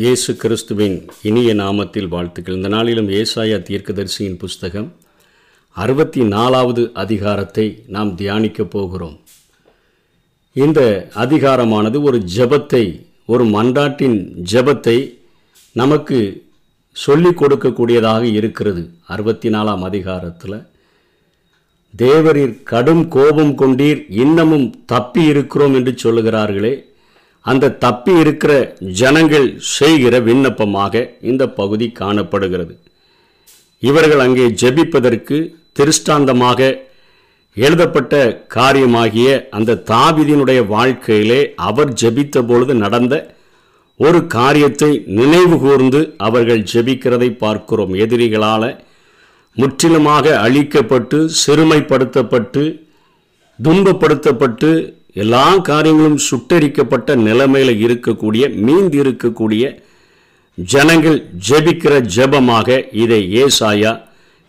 இயேசு கிறிஸ்துவின் இனிய நாமத்தில் வாழ்த்துக்கள். இந்த நாளிலும் ஏசாயா தீர்க்கதரிசியின் புஸ்தகம் அறுபத்தி நாலாவது அதிகாரத்தை நாம் தியானிக்கப் போகிறோம். இந்த அதிகாரமானது ஒரு ஜெபத்தை ஒரு மன்றாட்டின் ஜெபத்தை நமக்கு சொல்லிக் கொடுக்கக்கூடியதாக இருக்கிறது. அறுபத்தி நாலாம் அதிகாரத்தில் தேவரீர் கடும் கோபம் கொண்டீர் இன்னமும் தப்பி இருக்கிறோம் என்று சொல்லுகிறார்களே. அந்த தப்பி இருக்கிற ஜனங்கள் செய்கிற விண்ணப்பமாக இந்த பகுதி காணப்படுகிறது. இவர்கள் அங்கே ஜெபிப்பதற்கு திருஷ்டாந்தமாக எழுதப்பட்ட காரியமாகிய அந்த தாவிதினுடைய வாழ்க்கையிலே அவர் ஜெபித்த பொழுது நடந்த ஒரு காரியத்தை நினைவு கூர்ந்து அவர்கள் ஜெபிக்கிறதை பார்க்கிறோம். எதிரிகளால் முற்றிலுமாக அழிக்கப்பட்டு சிறுமைப்படுத்தப்பட்டு துன்பப்படுத்தப்பட்டு எல்லா காரியங்களும் சுட்டரிக்கப்பட்ட நிலைமையில் இருக்கக்கூடிய மீந்து இருக்கக்கூடிய ஜனங்கள் ஜெபிக்கிற ஜெபமாக இதை ஏசாயா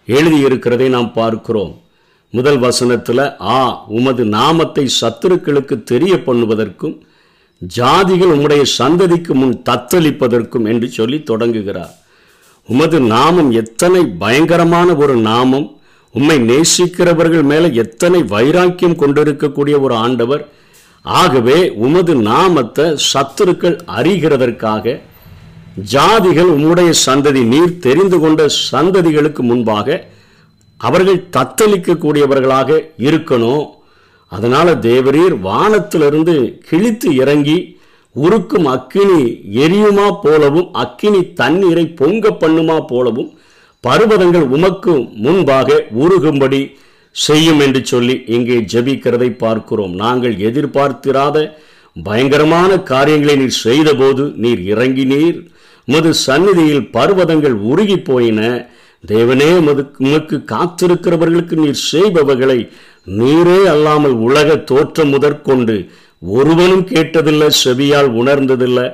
எழுதியிருக்கிறதை நாம் பார்க்கிறோம். முதல் வசனத்தில் ஆ உமது நாமத்தை சத்துருக்களுக்கு தெரிய பண்ணுவதற்கும் ஜாதிகள் உம்முடைய சந்ததிக்கு முன் தத்தளிப்பதற்கும் என்று சொல்லி தொடங்குகிறார். உமது நாமம் எத்தனை பயங்கரமான ஒரு நாமம் உம்மை நேசிக்கிறவர்கள் மேலே எத்தனை வைராக்கியம் கொண்டிருக்கக்கூடிய ஒரு ஆண்டவர்? ஆகவே உமது நாமத்தை சத்துருக்கள் அறிகிறதற்காக ஜாதிகள் உம்முடைய சந்ததி நீர் தெரிந்து கொண்ட சந்ததிகளுக்கு முன்பாக அவர்கள் தத்தளிக்கக்கூடியவர்களாக இருக்கணும். அதனால தேவரீர் வானத்திலிருந்து கிழித்து இறங்கி உருக்கும் அக்கினி எரியுமா போலவும் அக்கினி தண்ணீரை பொங்க பண்ணுமா போலவும் பர்வதங்கள் உமக்கு முன்பாக உருகும்படி செய்யும் என்று சொல்லி இங்கே ஜெபிக்கிறதை பார்க்கிறோம். நாங்கள் எதிர்பார்த்திராத பயங்கரமான காரியங்களை நீர் செய்தபோது நீர் இறங்கினீர். உமது சந்நிதியில் பர்வதங்கள் உருகி போயின தேவனே மது உமக்கு காத்திருக்கிறவர்களுக்கு நீர் செய்பவர்களை நீரே அல்லாமல் உலக தோற்றம் முதற்கொண்டு ஒருவனும் கேட்டதில்லை செவியால் உணர்ந்ததில்லை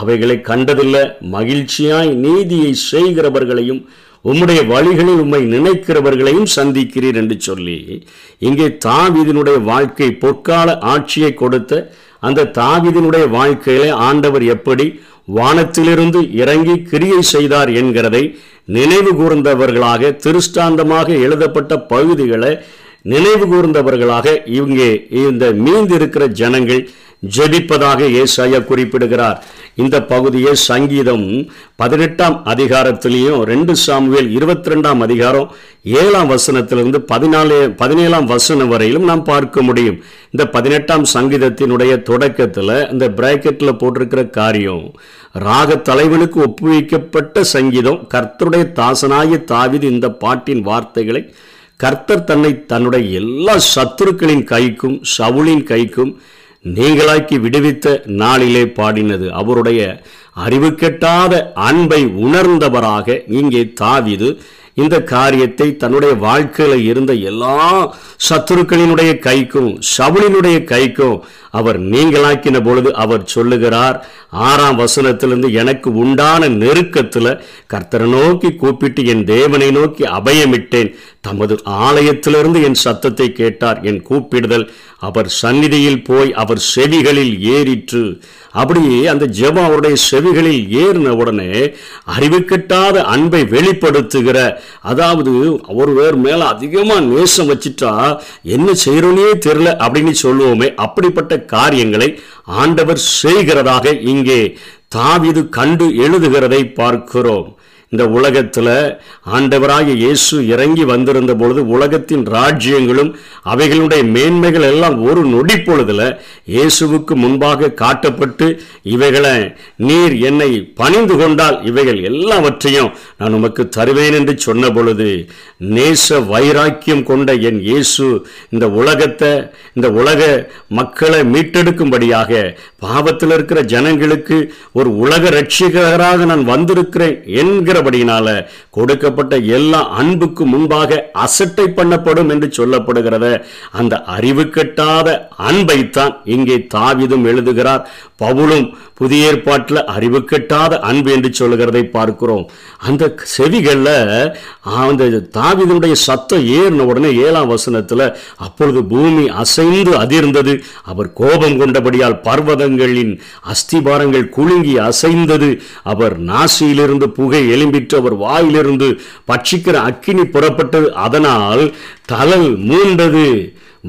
அவைகளை கண்டதில்லை மகிழ்ச்சியாய் நீதியை செய்கிறவர்களையும் உம்முடைய வழிகளில் உம்மை நினைக்கிறவர்களையும் சந்திக்கிறீர் என்று சொல்லி இங்கே தாவிதனுடைய வாழ்க்கை பொற்கால ஆட்சியை கொடுத்த அந்த தாவிதனுடைய வாழ்க்கையிலே ஆண்டவர் எப்படி வானத்திலிருந்து இறங்கி கிரியை செய்தார் என்கிறதை நினைவு கூர்ந்தவர்களாக திருஷ்டாந்தமாக எழுதப்பட்ட பகுதிகளை நினைவு கூர்ந்தவர்களாக இங்கே இந்த மீந்திருக்கிற ஜனங்கள் ஜெபிப்பதாக ஏசாயா குறிப்பிடுகிறார். இந்த பகுதியை சங்கீதம் பதினெட்டாம் அதிகாரத்திலையும் ரெண்டு சாமுவேல் இருபத்தி ரெண்டாம் அதிகாரம் ஏழாம் வசனத்திலிருந்து பதினாலு பதினேழாம் வசனம் வரையிலும் நாம் பார்க்க முடியும். இந்த பதினெட்டாம் சங்கீதத்தினுடைய தொடக்கத்தில் இந்த பிராக்கெட்டில் போட்டிருக்கிற காரியம் ராக தலைவனுக்கு ஒப்புவிக்கப்பட்ட சங்கீதம் கர்த்தருடைய தாசனாய தாவிது இந்த பாட்டின் வார்த்தைகளை கர்த்தர் தன்னை தன்னுடைய எல்லா சத்துருக்களின் கைக்கும் சவுளின் கைக்கும் நீங்களாக்கி விடுவித்த நாளிலே பாடினது அவருடைய அறிவு கெட்டாத அன்பை உணர்ந்தவராக இங்கே தாவிது இந்த காரியத்தை தன்னுடைய வாழ்க்கையில் இருந்த எல்லா சத்துருக்களினுடைய கைக்கும் சவுளினுடைய கைக்கும் அவர் நீங்களாக்கின பொழுது அவர் சொல்லுகிறார் ஆறாம் வசனத்திலிருந்து எனக்கு உண்டான நெருக்கத்தில் கர்த்தரை நோக்கி கூப்பிட்டு என் தேவனை நோக்கி அபயமிட்டேன். தமது ஆலயத்திலிருந்து என் சத்தத்தை கேட்டார். என் கூப்பிடுதல் அவர் சந்நிதியில் போய் அவர் செவிகளில் ஏறிற்று. அப்படியே அந்த ஜெபம் அவருடைய செவிகளில் ஏறின உடனே அறிவு அன்பை வெளிப்படுத்துகிற அதாவது ஒருவர் மேலே அதிகமாக நேசம் வச்சுட்டா என்ன செய்யறோனே தெரில அப்படின்னு சொல்லுவோமே அப்படிப்பட்ட காரியங்களை ஆண்டவர் செய்கிறதாக இங்கே தாவிது கண்டு எழுதுகிறதை பார்க்கிறோம். இந்த உலகத்தில் ஆண்டவராக இயேசு இறங்கி வந்திருந்த பொழுது உலகத்தின் ராஜ்யங்களும் அவைகளுடைய மேன்மைகள் எல்லாம் ஒரு நொடி பொழுதுல இயேசுவுக்கு முன்பாக காட்டப்பட்டு இவைகளை நீர் என்னை பணிந்து கொண்டால் இவைகள் எல்லாவற்றையும் நான் உமக்கு தருவேன் என்று சொன்ன பொழுது நேச வைராக்கியம் கொண்ட என் இயேசு இந்த உலகத்தை இந்த உலக மக்களை மீட்டெடுக்கும்படியாக பாவத்தில் இருக்கிற ஜனங்களுக்கு ஒரு உலக ரட்சிகராக நான் வந்திருக்கிறேன் என்கிற என்கிறபடியினால கொடுக்கப்பட்ட எல்லா அன்புக்கு முன்பாக அசட்டை பண்ணப்படும் என்று சொல்லப்படுகிறத அந்த அறிவு கெட்டாத அன்பைத்தான் இங்கே தாவிதும் எழுதுகிறார். பவுலும் புதிய ஏற்பாட்டில் அறிவு கெட்டாத அன்பு என்று சொல்லுகிறதை பார்க்கிறோம். அந்த செவிகளில் அந்த தாவிதனுடைய சத்தம் ஏறின உடனே ஏழாம் வசனத்தில் அப்பொழுது பூமி அசைந்து அதிர்ந்தது. அவர் கோபம் கொண்டபடியால் பர்வதங்களின் அஸ்திபாரங்கள் குலுங்கி அசைந்தது. அவர் நாசியிலிருந்து புகை எலும்பிற்று அவர் வாயிலிருந்து பட்சிக்கிற அக்கினி புறப்பட்டது. அதனால் தலல் மூண்டது.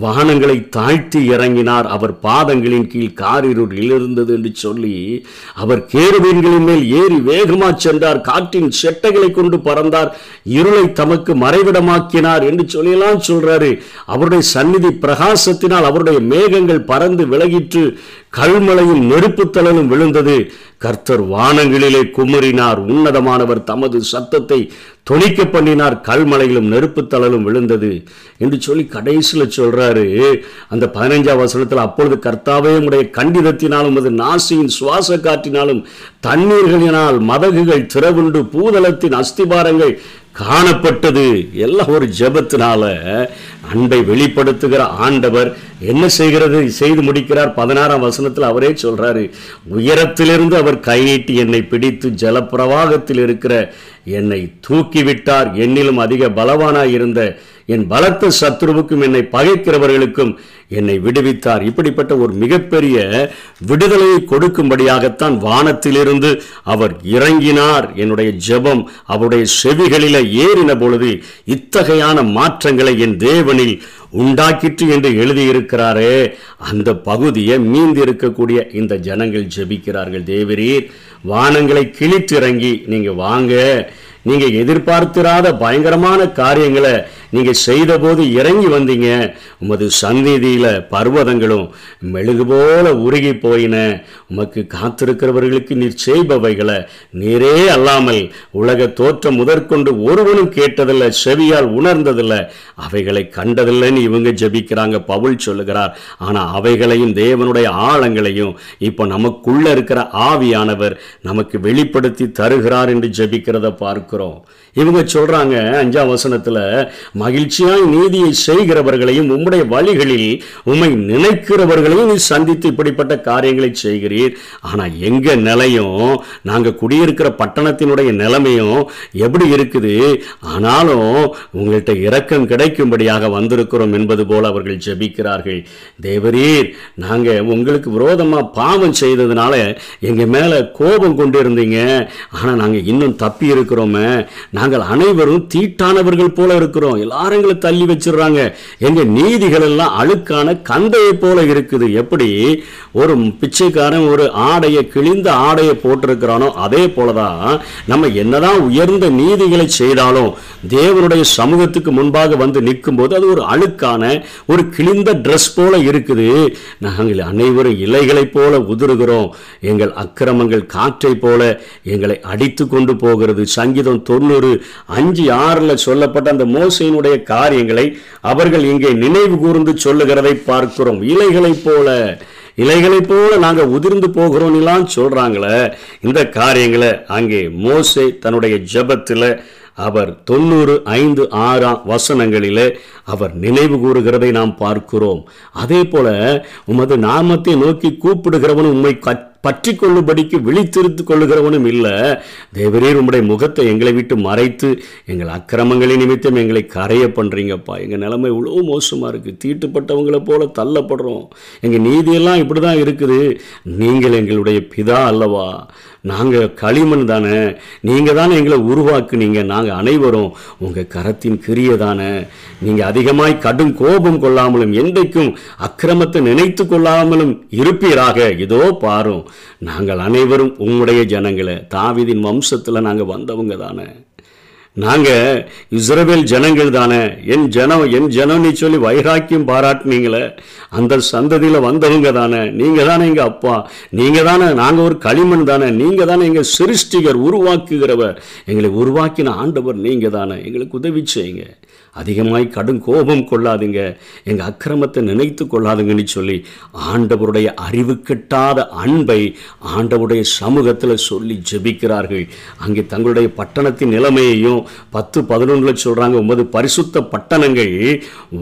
வானங்களை தாழ்த்தி இறங்கினார். அவர் பாதங்களின் கீழ் காரிருள் இருந்தது என்று சொல்லி அவர் கேருவீன்களின் மேல் ஏறி வேகமா சென்றார். காற்றின் செட்டைகளை கொண்டு பறந்தார். இருளை தமக்கு மறைவிடமாக்கினார் என்று சொல்லியெல்லாம் சொல்றாரு. அவருடைய சந்நிதி பிரகாசத்தினால் அவருடைய மேகங்கள் பறந்து விலகிற்று கல்மலையும் நெருப்புத்தலனும் விழுந்தது. கர்த்தர் வானங்களிலே குமரினார் உன்னதமானவர் தமது சத்தத்தை தொனிக்க பண்ணினார். கல்மலையிலும் நெருப்புத்தளலும் விழுந்தது. என்று சொல்லி கடைசியில் சொல்றாரு. அந்த பதினைஞ்சாம் வசனத்தில் அப்பொழுது கர்த்தாவே உடைய கண்டிதத்தினாலும் அது நாசியின் சுவாச காற்றினாலும் தண்ணீர்களினால் மதகுகள் திறவுண்டு பூதளத்தின் அஸ்திபாரங்கள் காணப்பட்டது. எல்லாம் ஒரு ஜெபத்தினால அன்பை வெளிப்படுத்துகிற ஆண்டவர் என்ன செய்கிறது? செய்து முடிக்கிறார். பதினாறாம் வசனத்தில் அவரே சொல்றாரு உயரத்திலிருந்து அவர் கை நீட்டி என்னை பிடித்து ஜலப்பிரவாகத்தில் இருக்கிற என்னை தூக்கிவிட்டார். என்னிலும் அதிக பலவானாய் இருந்த என் பலத்த சத்ருவுக்கும் என்னை பகைக்கிறவர்களுக்கும் என்னை விடுவித்தார். இப்படிப்பட்ட ஒரு மிகப்பெரிய விடுதலையை கொடுக்கும்படியாகத்தான் வானத்திலிருந்து அவர் இறங்கினார். என்னுடைய ஜெபம் அவருடைய செவிகளில ஏறின பொழுது இத்தகையான மாற்றங்களை என் தேவனில் உண்டாக்கிற்று என்று எழுதியிருக்கிறாரே. அந்த பகுதியை மீந்து இருக்கக்கூடிய இந்த ஜனங்கள் ஜெபிக்கிறார்கள். தேவரீர் வானங்களை கிழித்திறங்கி நீங்க வாங்க. நீங்க எதிர்பார்த்திராத பயங்கரமான காரியங்களை நீங்க செய்தபோது இறங்கி வந்தீங்க. உமது சந்நிதியில பர்வதங்களும் மெழுகு போல உருகி போயின. உமக்கு காத்திருக்கிறவர்களுக்கு நீர் செய்பவைகளை. நீரே அல்லாமல் உலக தோற்றம் முதற்கொண்டு ஒருவனும் கேட்டதில்லை செவியால் உணர்ந்ததில்லை. அவைகளை கண்டதில்லைன்னு இவங்க ஜெபிக்கிறாங்க பவுல் சொல்லுகிறார். ஆனா அவைகளையும் தேவனுடைய ஆழங்களையும் இப்போ நமக்குள்ள இருக்கிற ஆவியானவர் நமக்கு வெளிப்படுத்தி தருகிறார் என்று ஜபிக்கிறத பார்க்கிறோம். இவங்க சொல்றாங்க அஞ்சாம் வசனத்தில் மகிழ்ச்சியாய் நீதியை செய்கிறவர்களையும் உம்முடைய வழிகளில் உம்மை நினைக்கிறவர்களையும் நீ சந்தித்து இப்படிப்பட்ட காரியங்களை செய்கிறீர். ஆனா எங்க நிலையும் நாங்க குடியிருக்கிற பட்டணத்தினுடைய நிலைமையும் எப்படி இருக்குது? ஆனாலும் உங்கள்கிட்ட இரக்கம் கிடைக்கும்படியாக வந்திருக்கிறோம் என்பது போல அவர்கள் ஜெபிக்கிறார்கள். தேவரீர் நாங்க உங்களுக்கு விரோதமா பாவம் செய்ததுனால எங்க மேல கோபம் கொண்டு இருந்தீங்க ஆனா நாங்க இன்னும் தப்பி இருக்கிறோமே. நாங்கள் அனைவரும் தீட்டானவர்கள் போல இருக்கிறோம். எல்லாரும் தள்ளி வச்சிடுறாங்க. எங்க நீதிகள் எல்லாம் அழுக்கான கந்தையை போல இருக்குது. எப்படி ஒரு பிச்சைக்காரன் ஒரு ஆடையை கிழிந்த ஆடையை போட்டிருக்கிறானோ அதே போலதான் நம்ம என்னதான் உயர்ந்த நீதிகளை செய்தாலும் தேவனுடைய சமூகத்துக்கு முன்பாக வந்து நிற்கும் போது அது ஒரு அழுக்கான ஒரு கிழிந்த ட்ரெஸ் போல இருக்குது. நாங்கள் அனைவரும் இலைகளைப் போல உதிருகிறோம். எங்கள் அக்கிரமங்கள் காற்றை போல எங்களை அடித்து கொண்டு போகிறது. சங்கீதம் தொண்ணூறு அஞ்சு ஆறுல சொல்லப்பட்ட அந்த மோசையினுடைய காரியங்களை அவர்கள் இங்கே நினைவு கூர்ந்து சொல்லுகிறதை பார்க்கிறோம். இலைகளைப் போல இலைகளைப் போல நாங்கள் உதிர்ந்து போகிறோம்லாம் சொல்கிறாங்களே இந்த காரியங்களை அங்கே மோசே தன்னுடைய ஜபத்தில் அவர் தொண்ணூறு ஐந்து ஆறாம் வசனங்களிலே அவர் நினைவு கூறுகிறதை நாம் பார்க்கிறோம். அதே போல உமது நாமத்தை நோக்கி கூப்பிடுகிறவன் உண்மை கற்று பற்றி கொள்ளும்படிக்கு விழித்திருத்து கொள்ளுகிறவனும் இல்லை. தேவரீர் உம்முடைய முகத்தை எங்களை விட்டு மறைத்து எங்கள் அக்கிரமங்களை நிமித்தம் எங்களை கரைய பண்ணுறீங்கப்பா எங்கள் நிலைமை இவ்வளோ மோசமாக இருக்குது தீட்டுப்பட்டவங்களை போல தள்ளப்படுறோம். எங்கள் நீதியெல்லாம் இப்படி தான் இருக்குது. நீங்கள் எங்களுடைய பிதா அல்லவா? நாங்கள் களிமண் தானே. நீங்கள் தானே எங்களை உருவாக்குனீங்க. நாங்கள் அனைவரும் உங்கள் கரத்தின் கிரிய தானே. நீங்கள் அதிகமாய் கடும் கோபம் கொள்ளாமலும் என்றைக்கும் அக்கிரமத்தை நினைத்து கொள்ளாமலும் இருப்பீராக. இதோ பாரும். நாங்கள் அனைவரும் உம்முடைய ஜனங்களை தாவிதின் வம்சத்தில் நாங்கள் வந்தவங்க தானே. நாங்கள் இஸ்ரவேல் ஜனங்கள் தானே. என் ஜனம் என் ஜனம்னு சொல்லி வைராக்கியம் பாராட்டினீங்களே. அந்த சந்ததியில் வந்தவங்க தானே. நீங்கள் தானே எங்கள் அப்பா. நீங்கள் தானே நாங்கள் ஒரு களிமண் தானே. நீங்கள் தானே எங்கள் சிருஷ்டிகர் உருவாக்குகிறவர். எங்களை உருவாக்கின ஆண்டவர் நீங்கள் தானே. எங்களுக்கு உதவி செய்யுங்க. அதிகமாய் கடும் கோபம் கொள்ளாதுங்க. எங்கள் அக்கிரமத்தை நினைத்து கொள்ளாதுங்கன்னு சொல்லி ஆண்டவருடைய அறிவு கிட்டாத அன்பை ஆண்டவருடைய சமூகத்தில் சொல்லி ஜெபிக்கிறார்கள். அங்கே தங்களுடைய பட்டணத்தின் நிலைமையையும் பத்து பதினொன்றில் சொல்கிறாங்க ஒன்பது பரிசுத்த பட்டணங்கள்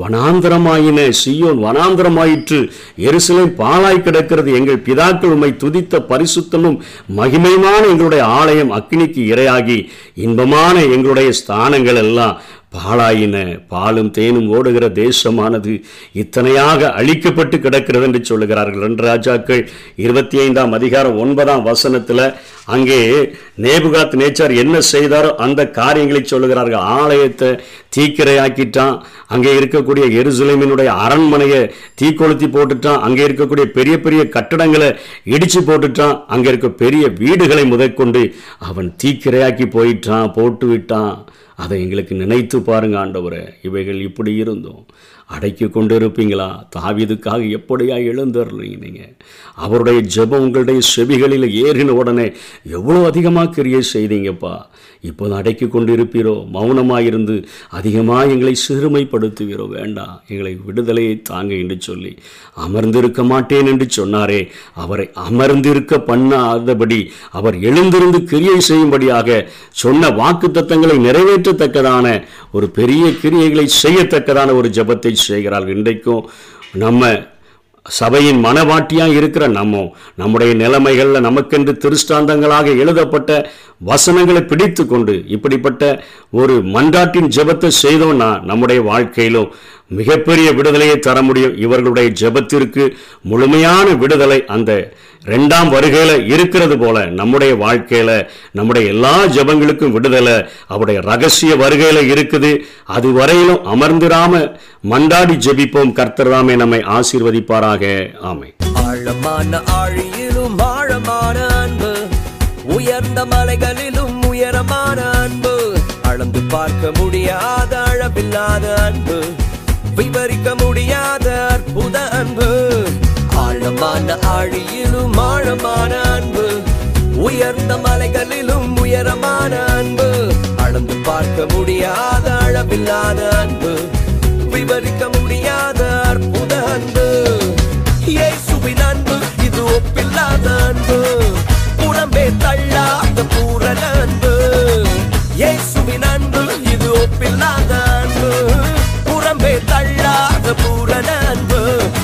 வனாந்திரமாயின. சியோன் வனாந்தரமாயிற்று. எருசலேம் பாலாய் கிடக்கிறது. எங்கள் பிதாக்கள் உண்மை துதித்த பரிசுத்தமும் மகிமையுமான எங்களுடைய ஆலயம் அக்னிக்கு இரையாகி இன்பமான எங்களுடைய ஸ்தானங்கள் எல்லாம் பாழாயின பாலும் தேனும் ஓடுகிற தேசமானது இத்தனையாக அழிக்கப்பட்டு கிடக்கிறது என்று சொல்லுகிறார்கள். ரெண்டு ராஜாக்கள் இருபத்தி ஐந்தாம் அதிகாரம் ஒன்பதாம் வசனத்தில் அங்கே நேபுகாத் நேச்சார் என்ன செய்தாரோ அந்த காரியங்களை சொல்லுகிறார்கள். ஆலயத்தை தீக்கிரையாக்கிட்டான் அங்கே இருக்கக்கூடிய எருசலேமினுடைய அரண்மனையை தீக்கொளுத்தி போட்டுட்டான் அங்கே இருக்கக்கூடிய பெரிய பெரிய கட்டடங்களை இடித்து போட்டுட்டான் அங்கே இருக்க பெரிய வீடுகளை முதற்கொண்டு அவன் தீக்கிரையாக்கி போயிட்டான் போட்டு விட்டான் அதை எங்களுக்கு நினைத்து பாருங்க ஆண்டவரே. இவைகள் இப்படி இருந்தோம் அடக்கி கொண்டு இருப்பீங்களா தாவிதுக்காக எப்படியா எழுந்துடுறீங்க நீங்கள் அவருடைய ஜெபம் உங்களுடைய செவிகளில் ஏறின உடனே எவ்வளோ அதிகமாக கிரியை செய்தீங்கப்பா? இப்போ அடக்கி கொண்டு இருப்பீரோ மௌனமாக இருந்து அதிகமாக எங்களை சிறுமைப்படுத்துவீரோ? வேண்டாம் எங்களை விடுதலையை தாங்க என்று சொல்லி அமர்ந்திருக்க மாட்டேன் என்று சொன்னாரே. அவரை அமர்ந்திருக்க பண்ணாதபடி அவர் எழுந்திருந்து கிரியை செய்யும்படியாக சொன்ன வாக்கு தத்தங்களை நிறைவேற்றத்தக்கதான ஒரு பெரிய கிரியைகளை செய்யத்தக்கதான ஒரு ஜபத்தை செய்கிறார்கள் இன்றைக்கும் நம்ம சபையின் மனவாட்டியாக இருக்கிற நம்ம நம்முடைய நிலைமைகளில் நமக்கென்று திருஷ்டாந்தங்களாக எழுதப்பட்ட வசனங்களை பிடித்து கொண்டு இப்படிப்பட்ட ஒரு மன்றாட்டின் ஜெபத்தை செய்தோம்னா நம்முடைய வாழ்க்கையிலும் மிகப்பெரிய விடுதலையை தர முடியும். இவர்களுடைய ஜெபத்திற்கு முழுமையான விடுதலை அந்த ரெண்டாம் வருகையில் இருக்கிறது போல நம்முடைய வாழ்க்கையில் நம்முடைய எல்லா ஜெபங்களுக்கும் விடுதலை அவருடைய ரகசிய வருகையில் இருக்குது. அது வரையிலும் அமர்ந்திராம மண்டாடி ஜெபிப்போம். கர்த்தராமே நம்மை ஆசீர்வதிப்பாராக. ஆமை ஆழமான ஆழியிலும் ஆழமான அன்பு உயர்ந்த மலைகளிலும் உயரமான அன்பு அளந்து பார்க்க முடியாத அளவில்லாத அன்பு ஆழமான ஆழியிலும் ஆழமான அன்பு உயர்ந்த மலைகளிலும் உயரமான அன்பு. அளந்து பார்க்க முடியாத அளவில்லாத அன்பு.